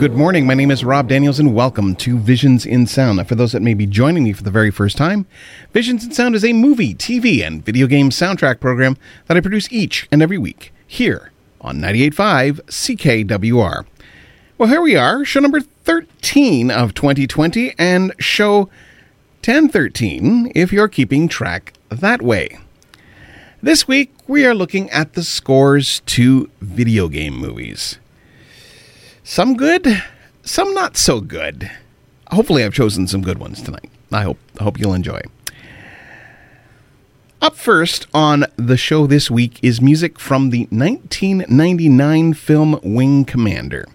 Good morning. My name is Rob Daniels, and welcome to Visions in Sound. Now, for those that may be joining me for the very first time, Visions in Sound is a movie, TV, and video game soundtrack program that I produce each and every week here on 98.5 CKWR. Well, here we are, show number 13 of 2020, and show 1013 if you're keeping track that way. This week, we are looking at the scores to video game movies. Some good, some not so good. Hopefully, I've chosen some good ones tonight. I hope I hope you'll enjoy. Up first on the show this week is music from the 1999 film Wing Commander.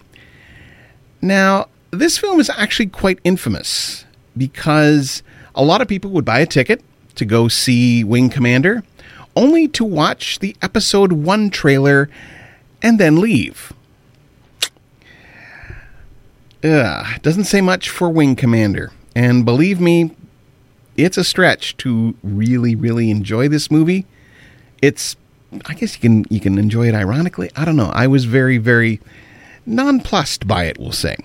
Now, this film is actually quite infamous because a lot of people would buy a ticket to go see Wing Commander only to watch the episode 1 trailer and then leave. Ugh, doesn't say much for Wing Commander. And believe me, it's a stretch to really, really enjoy this movie. It's, I guess you can you can enjoy it ironically. I don't know. I was very, very nonplussed by it. We'll say,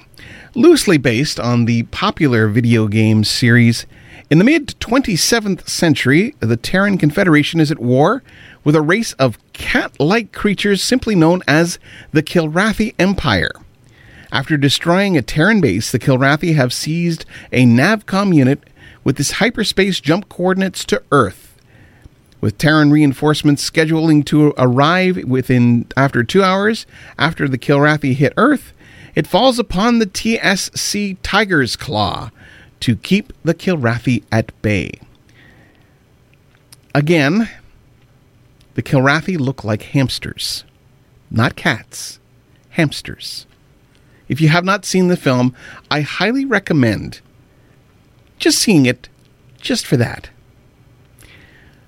loosely based on the popular video game series. In the mid 27th century, the Terran Confederation is at war with a race of cat like creatures simply known as the Kilrathi Empire. After destroying a Terran base, the Kilrathi have seized a Navcom unit with its hyperspace jump coordinates to Earth. With Terran reinforcements scheduling to arrive within after two hours after the Kilrathi hit Earth, it falls upon the TCS Tiger's Claw to keep the Kilrathi at bay. Again, the Kilrathi look like hamsters, not cats, hamsters. If you have not seen the film, I highly recommend just seeing it just for that.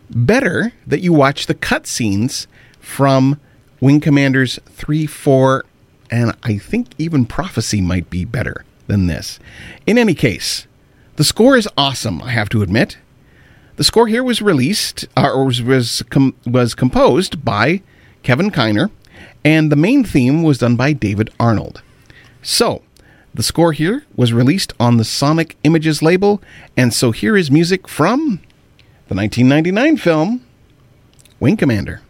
Better that you watch the cutscenes from Wing Commanders 3, 4, and I think even Prophecy might be better than this. In any case, the score is awesome, I have to admit. The score here was released, uh, or was, was, com- was composed by Kevin Kiner, and the main theme was done by David Arnold. So, the score here was released on the Sonic Images label, and so here is music from the 1999 film Wing Commander.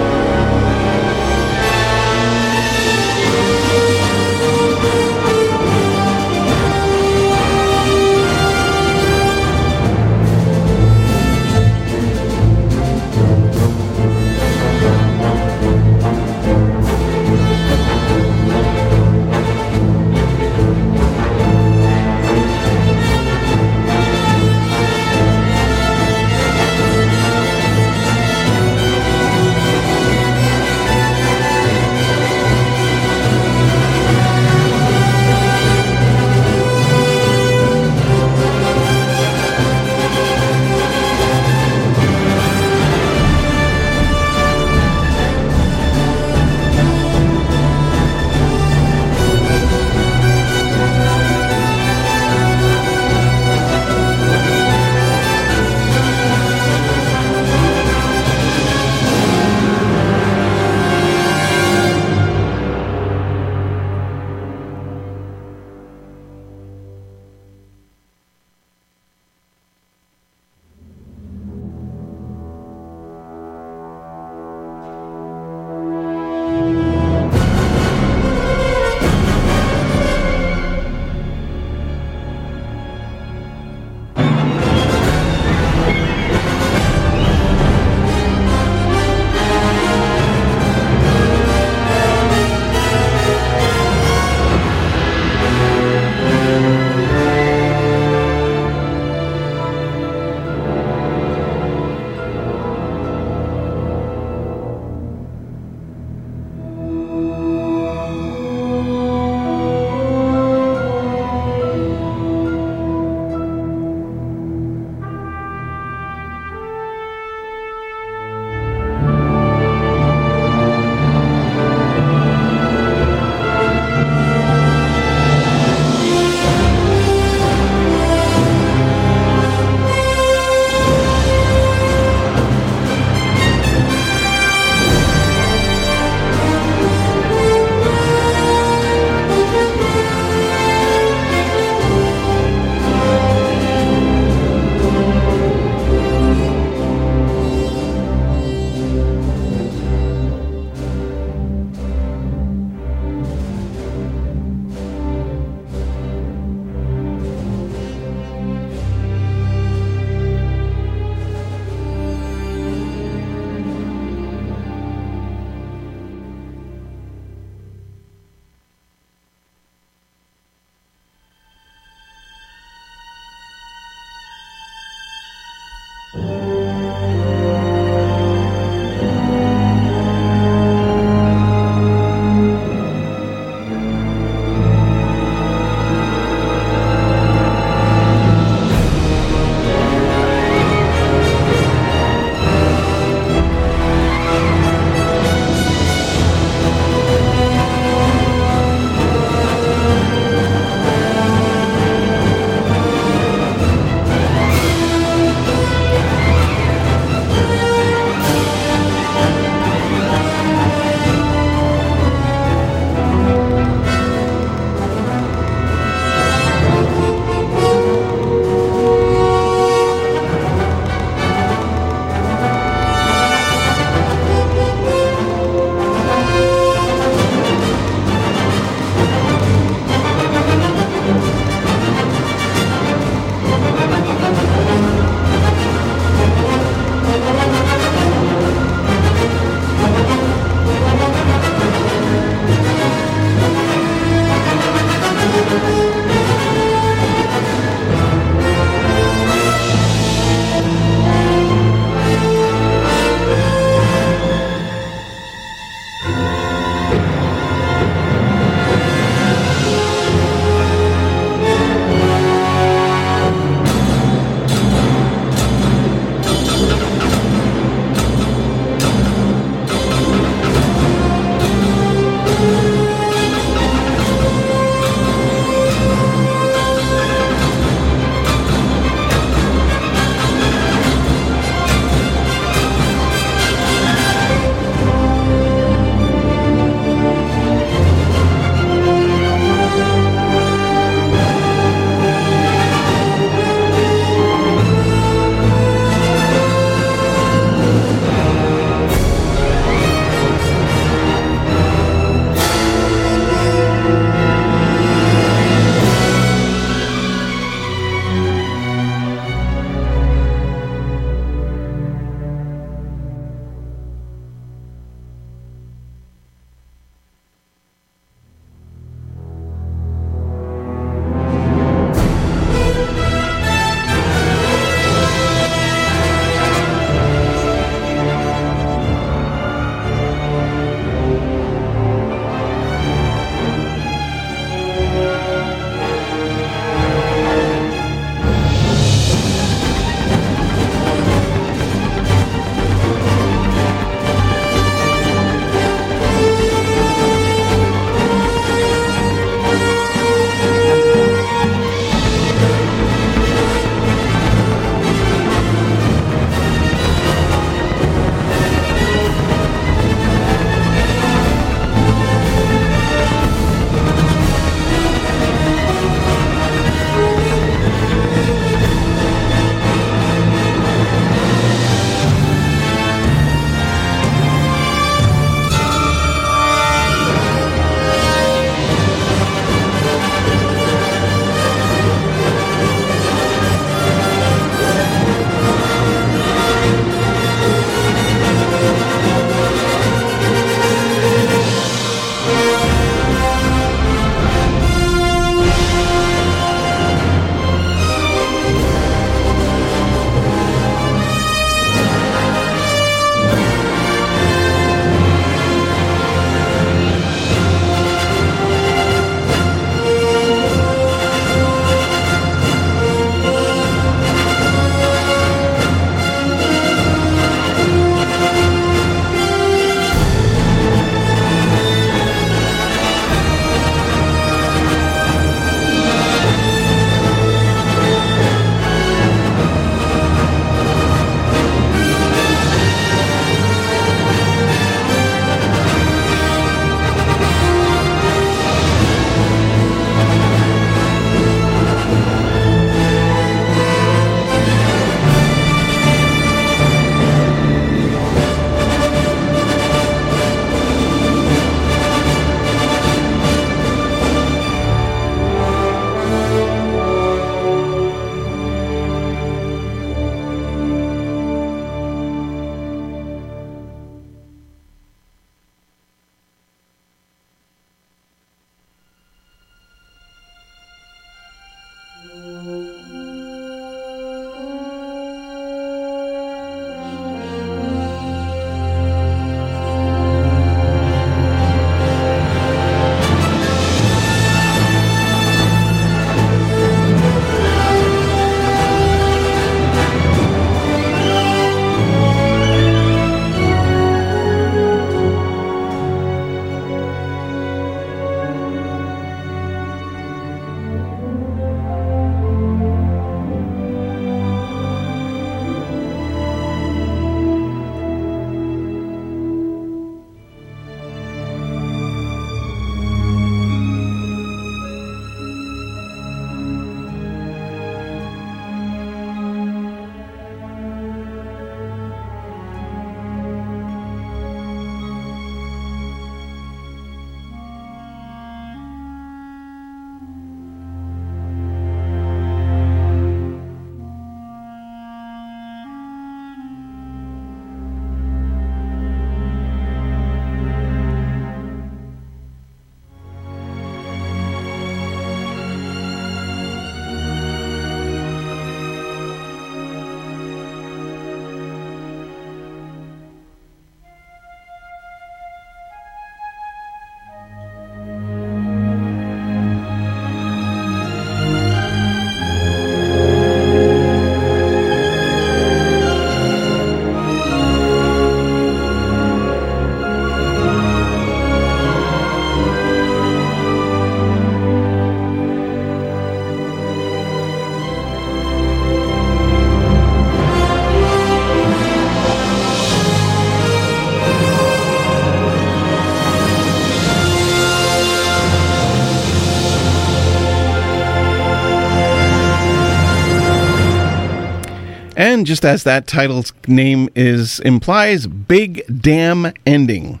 And just as that title's name is implies, Big Damn Ending.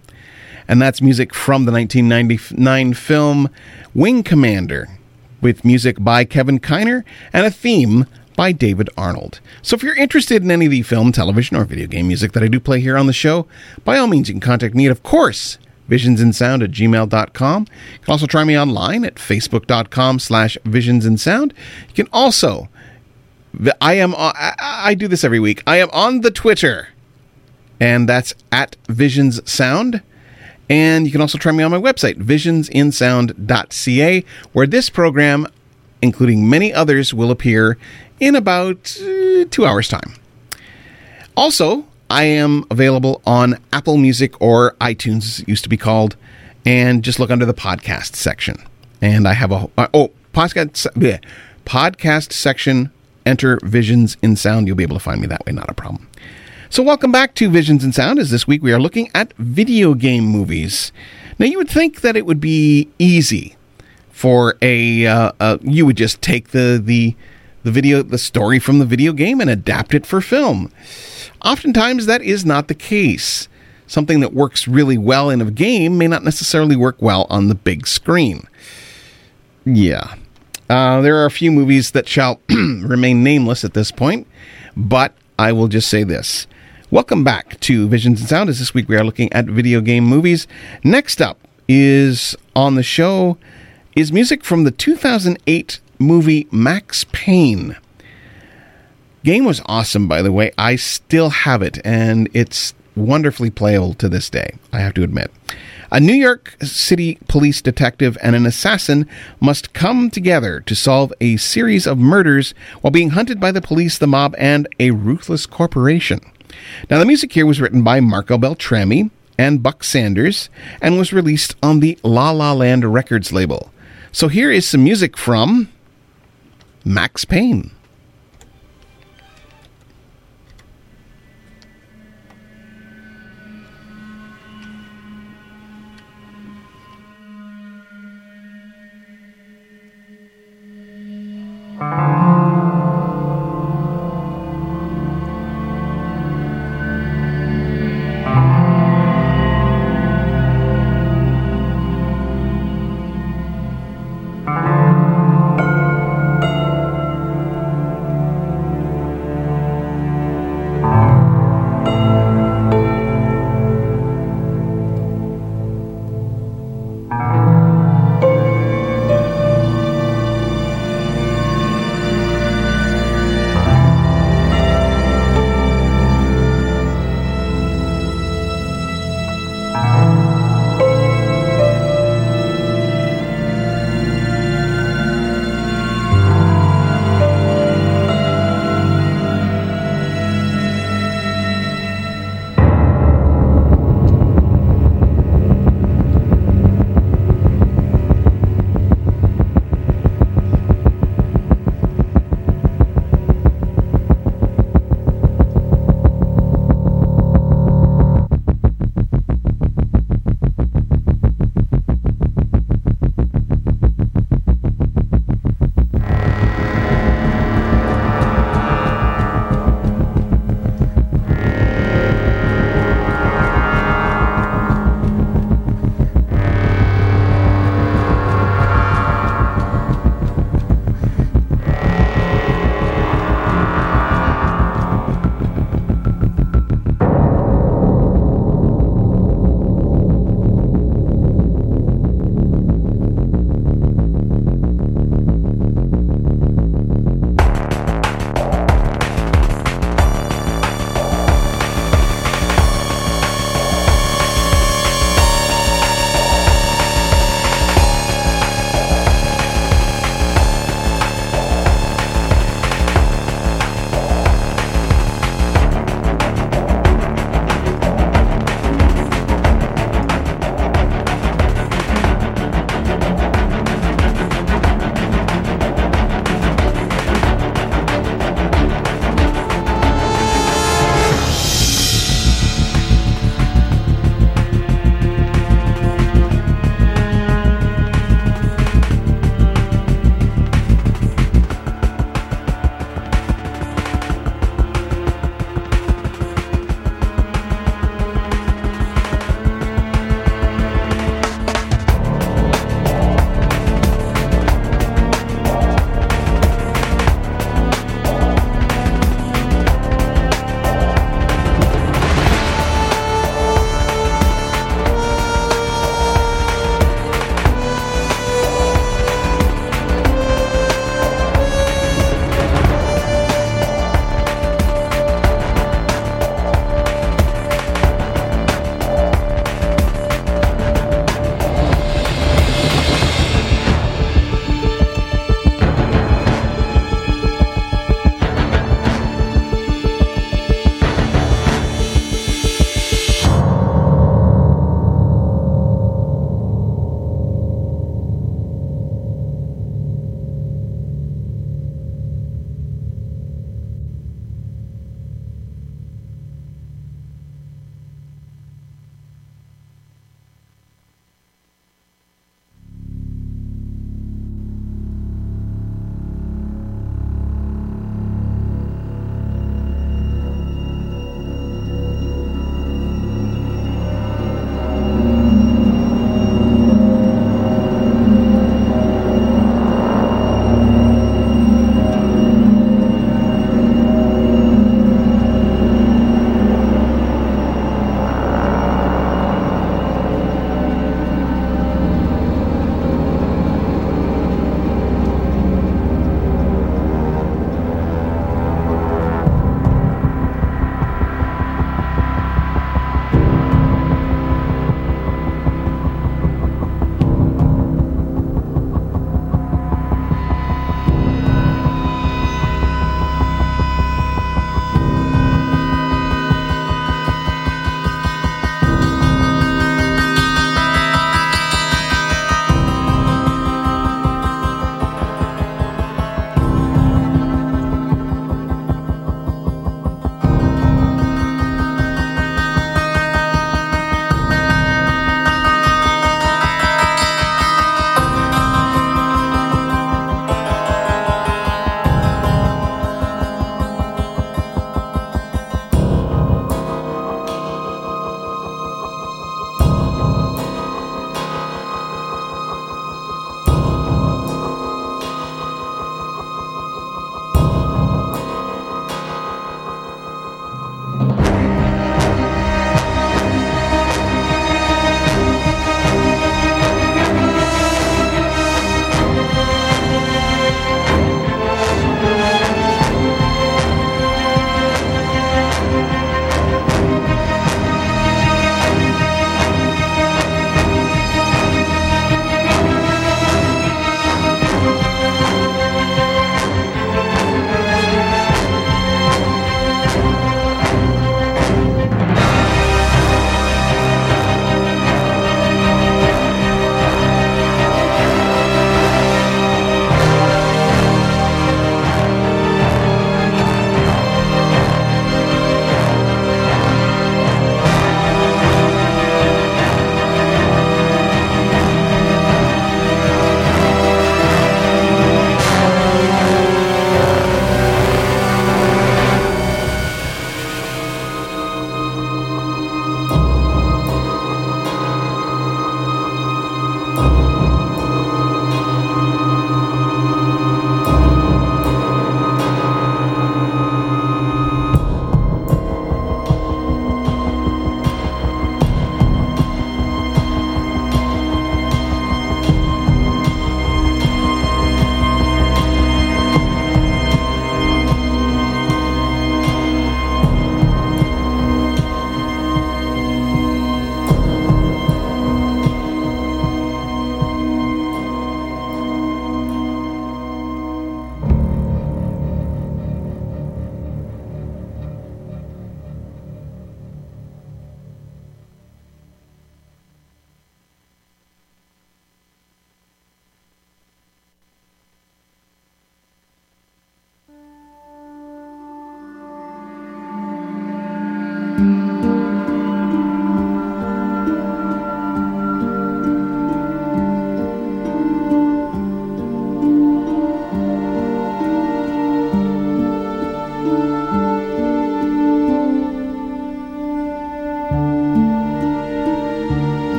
And that's music from the 1999 film Wing Commander, with music by Kevin Kiner and a theme by David Arnold. So if you're interested in any of the film, television, or video game music that I do play here on the show, by all means you can contact me at, of course, visionsandsound at gmail.com. You can also try me online at facebook.com slash visionsandsound. You can also, I am, I, I do this every week. I am on the Twitter, and that's at Visions Sound. And you can also try me on my website, visionsinsound.ca, where this program, including many others, will appear in about uh, two hours' time. Also, I am available on Apple Music or iTunes, used to be called, and just look under the podcast section. And I have a uh, oh podcast bleh, podcast section. Enter Visions in Sound. You'll be able to find me that way. Not a problem. So, welcome back to Visions in Sound. As this week we are looking at video game movies. Now, you would think that it would be easy for a uh, uh, you would just take the the the video the story from the video game and adapt it for film. Oftentimes that is not the case. Something that works really well in a game may not necessarily work well on the big screen. Yeah. Uh, there are a few movies that shall remain nameless at this point, but I will just say this. Welcome back to Visions in Sound. As this week we are looking at video game movies. Next up is on the show is music from the 2008 movie Max Payne. Game was awesome, by the way. I still have it, and it's wonderfully playable to this day, I have to admit. A New York City police detective and an assassin must come together to solve a series of murders while being hunted by the police, the mob, and a ruthless corporation. Now, the music here was written by Marco Beltrami and Buck Sanders and was released on the La La Land Records label. So here is some music from Max Payne.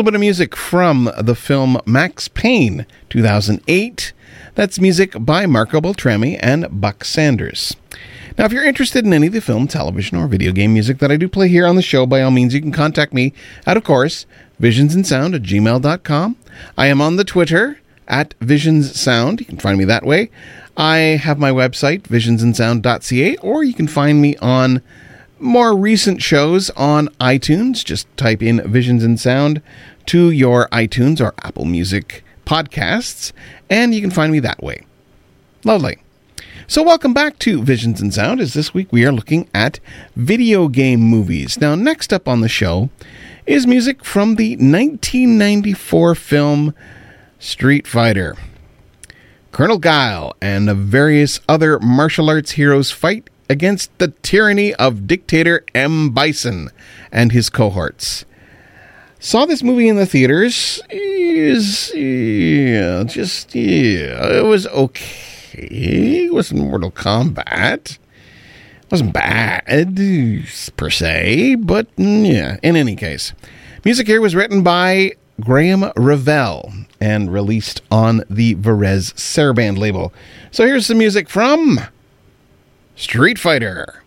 Little bit of music from the film Max Payne, 2008. That's music by Marco Beltrami and Buck Sanders. Now, if you're interested in any of the film, television, or video game music that I do play here on the show, by all means, you can contact me at, of course, visionsandsound at gmail.com. I am on the Twitter at visionssound. You can find me that way. I have my website, visionsandsound.ca, or you can find me on more recent shows on iTunes. Just type in Visions in Sound to your iTunes or Apple Music podcasts, and you can find me that way. Lovely. So, welcome back to Visions in Sound. As this week we are looking at video game movies. Now, next up on the show is music from the 1994 film Street Fighter. Colonel Guile and various other martial arts heroes fight against the tyranny of dictator M. Bison and his cohorts. Saw this movie in the theaters. Is yeah, just yeah, it was okay. It wasn't Mortal Kombat. It wasn't bad per se, but mm, yeah. In any case, music here was written by Graeme Revell and released on the Varèse Sarabande label. So here's some music from Street Fighter.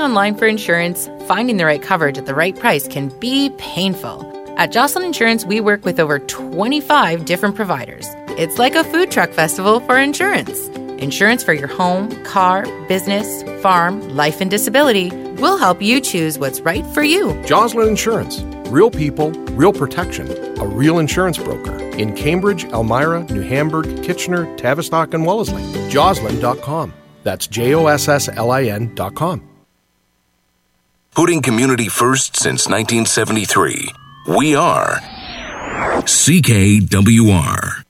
Shopping online for insurance, finding the right coverage at the right price can be painful. At Josslin Insurance, we work with over 25 different providers. It's like a food truck festival for insurance. Insurance for your home, car, business, farm, life, and disability. We'll help you choose what's right for you. Josslin Insurance. Real people, real protection. A real insurance broker. In Cambridge, Elmira, New Hamburg, Kitchener, Tavistock, and Wellesley. Josslin.com. That's J O S S L I N.com. Putting community first since 1973. We are CKWR.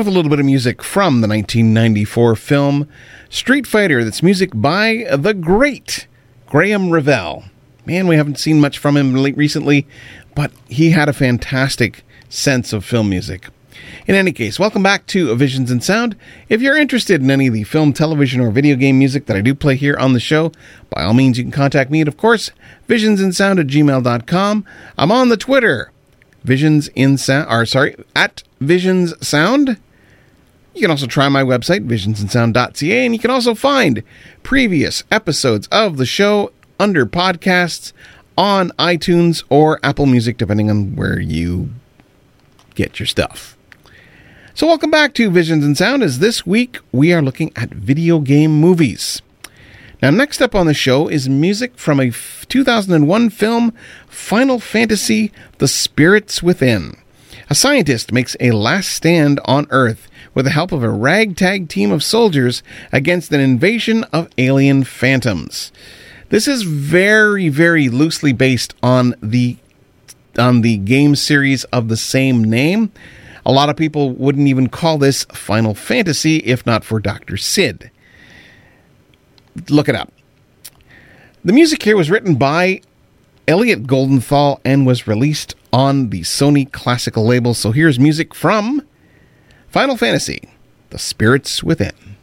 With a little bit of music from the 1994 film Street Fighter. That's music by the great Graeme Revell. Man, we haven't seen much from him recently, but he had a fantastic sense of film music. In any case, welcome back to Visions in Sound. If you're interested in any of the film, television, or video game music that I do play here on the show, by all means, you can contact me at, of course, visionsinsound at gmail.com. I'm on the Twitter, Visions in Sound, or sorry, at Visions Sound. You can also try my website, visionsinsound.ca, and you can also find previous episodes of the show under podcasts on iTunes or Apple Music, depending on where you get your stuff. So, welcome back to Visions in Sound. As this week we are looking at video game movies. Now, next up on the show is music from a 2001 film, Final Fantasy The Spirits Within. A scientist makes a last stand on Earth with the help of a ragtag team of soldiers against an invasion of alien phantoms. This is very, very loosely based on the on the game series of the same name. A lot of people wouldn't even call this Final Fantasy if not for Dr. Sid. Look it up. The music here was written by Elliot Goldenthal and was released on the Sony Classical label. So here's music from Final Fantasy The Spirits Within.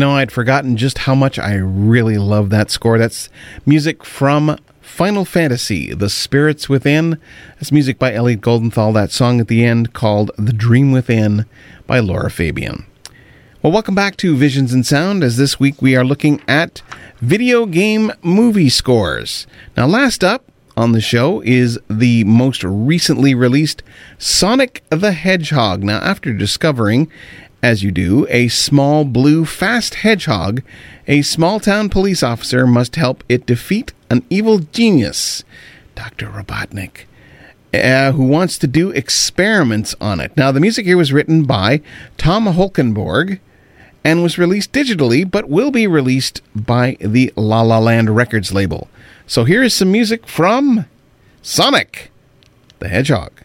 Know, I'd forgotten just how much I really love that score. That's music from Final Fantasy, The Spirits Within. That's music by Elliot Goldenthal. That song at the end called The Dream Within by Lara Fabian. Well, welcome back to Visions in Sound, as this week we are looking at video game movie scores. Now, last up on the show is the most recently released Sonic the Hedgehog. Now, after discovering, as you do, a small blue fast hedgehog, a small town police officer must help it defeat an evil genius, Dr. Robotnik uh, who wants to do experiments on it. Now, the music here was written by Tom Holkenborg and was released digitally, but will be released by the La La Land Records label. So here is some music from Sonic the Hedgehog.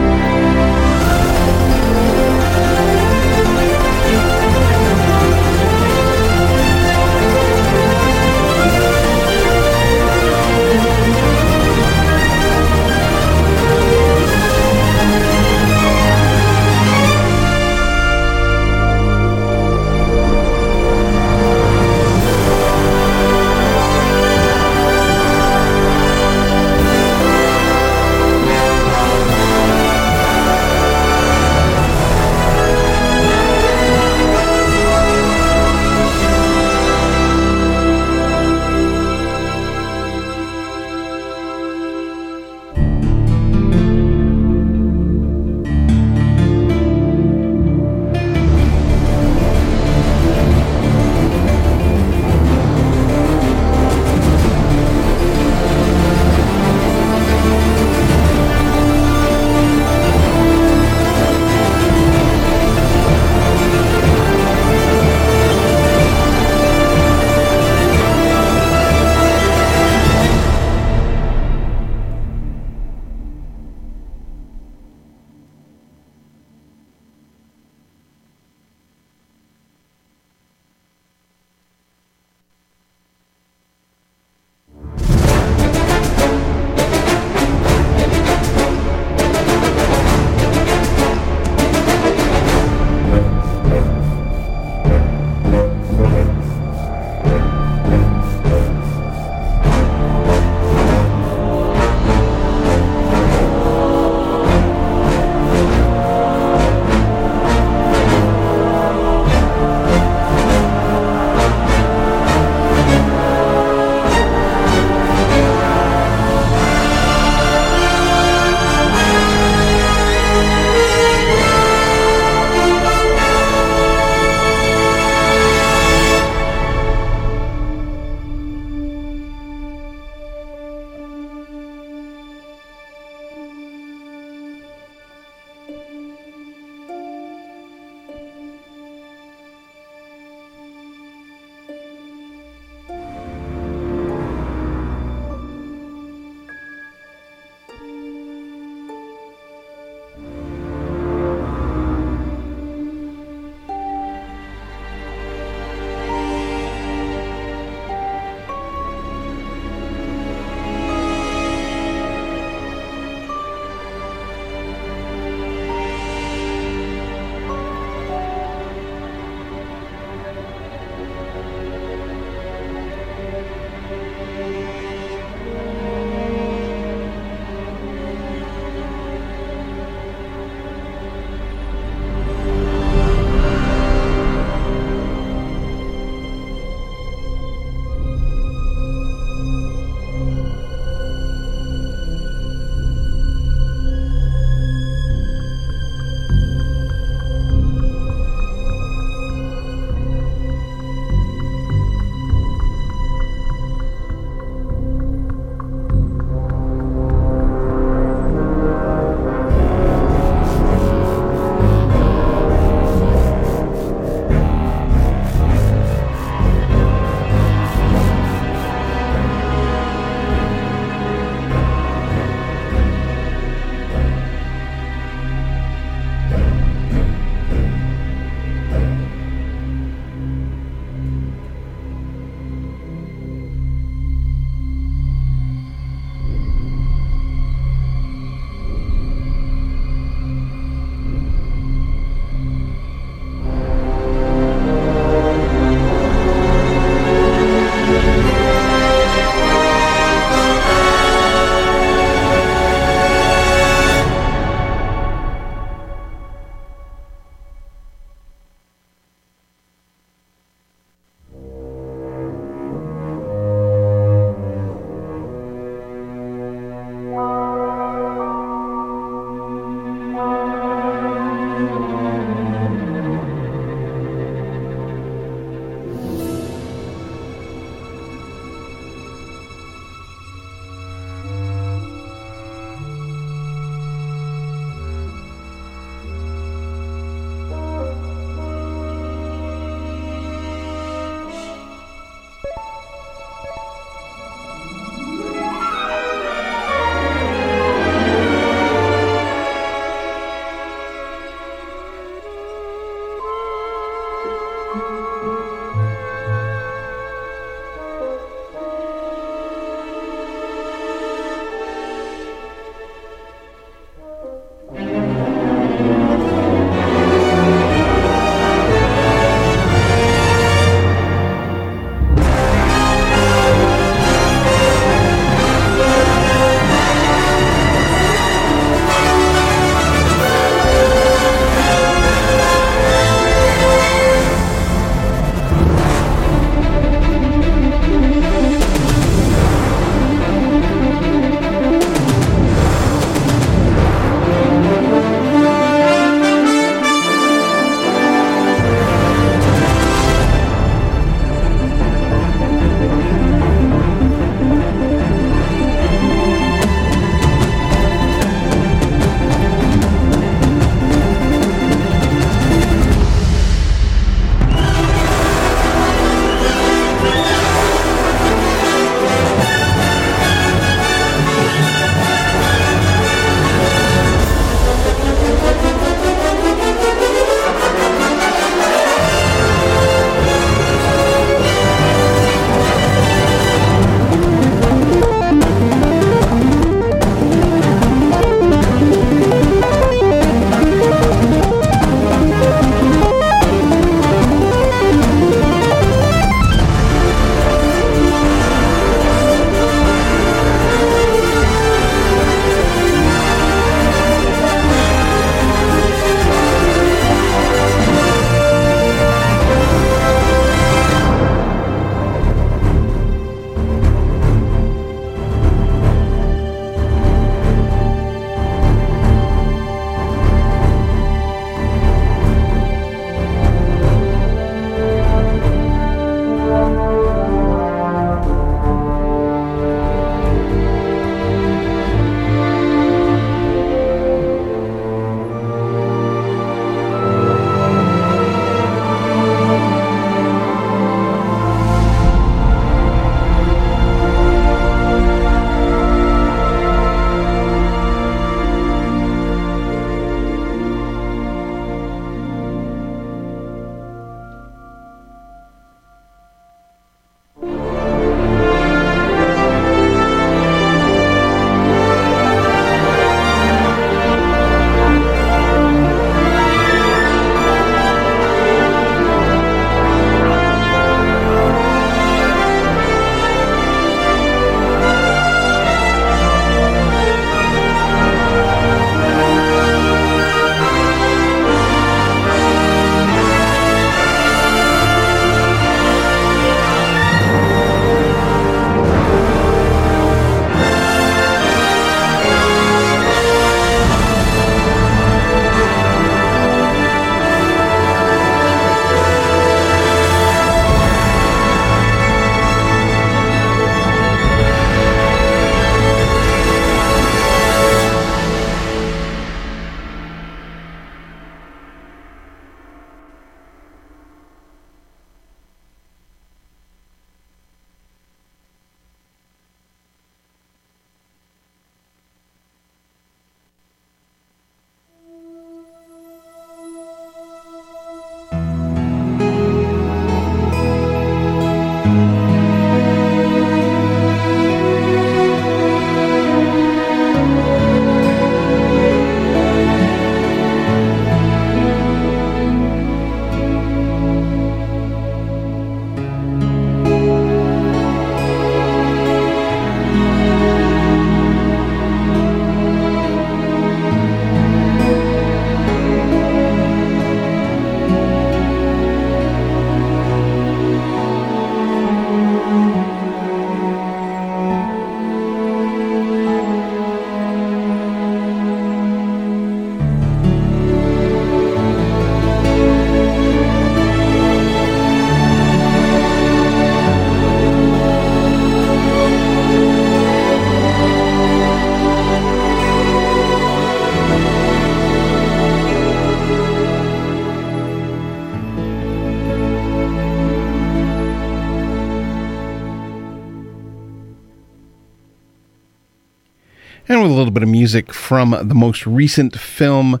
Little bit of music from the most recent film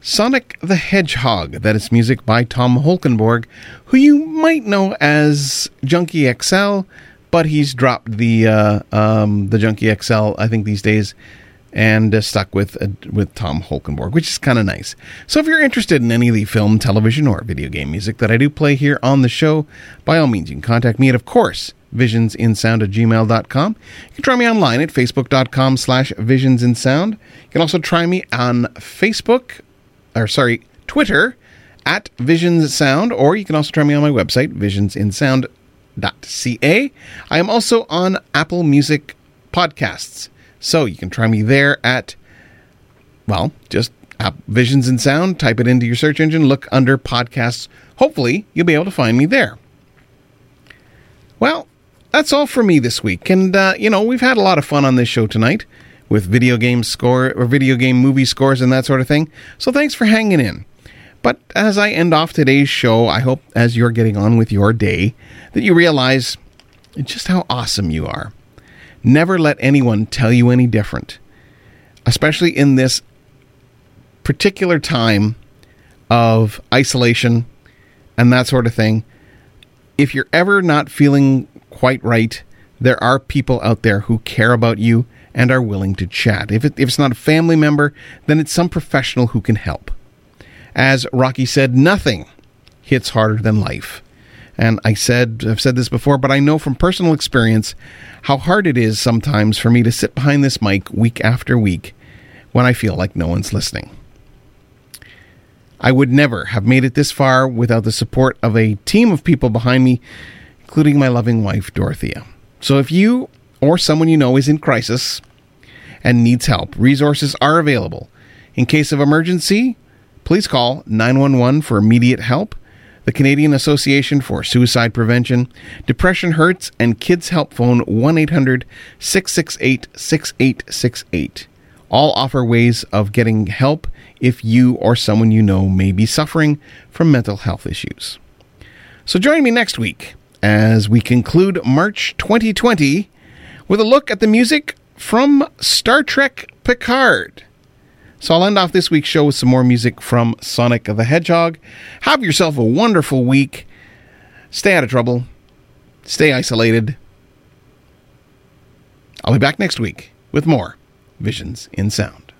Sonic the Hedgehog. That is music by Tom Holkenborg, who you might know as Junkie XL, but he's dropped the uh, um, the Junkie XL, I think, these days, and uh, stuck with uh, with Tom Holkenborg, which is kind of nice. So if you're interested in any of the film, television, or video game music that I do play here on the show, by all means, you can contact me at, of course, visionsinsound at gmail.com. You can try me online at facebook.com slash visionsinsound. You can also try me on Facebook, or sorry, Twitter at Visions Sound, or you can also try me on my website, visionsinsound.ca. I am also on Apple Music Podcasts, so you can try me there at, well, just App- Visions in Sound, type it into your search engine, look under podcasts. Hopefully, you'll be able to find me there. Well, that's all for me this week. And, uh, you know, we've had a lot of fun on this show tonight with video game score or video game movie scores and that sort of thing. So thanks for hanging in. But as I end off today's show, I hope as you're getting on with your day that you realize just how awesome you are. Never let anyone tell you any different, especially in this particular time of isolation and that sort of thing. If you're ever not feeling quite right, there are people out there who care about you and are willing to chat. If, it, if it's not a family member, then it's some professional who can help. As Rocky said, nothing hits harder than life. And I said, I've said this before, but I know from personal experience how hard it is sometimes for me to sit behind this mic week after week when I feel like no one's listening. I would never have made it this far without the support of a team of people behind me, including my loving wife, Dorothea. So if you or someone you know is in crisis and needs help, resources are available. In case of emergency, please call 911 for immediate help. The Canadian Association for Suicide Prevention, Depression Hurts, and Kids Help Phone 1 800 668 6868 all offer ways of getting help if you or someone you know may be suffering from mental health issues. So join me next week as we conclude March 2020 with a look at the music from Star Trek Picard. So I'll end off this week's show with some more music from Sonic the Hedgehog. Have yourself a wonderful week. Stay out of trouble. Stay isolated. I'll be back next week with more Visions in Sound.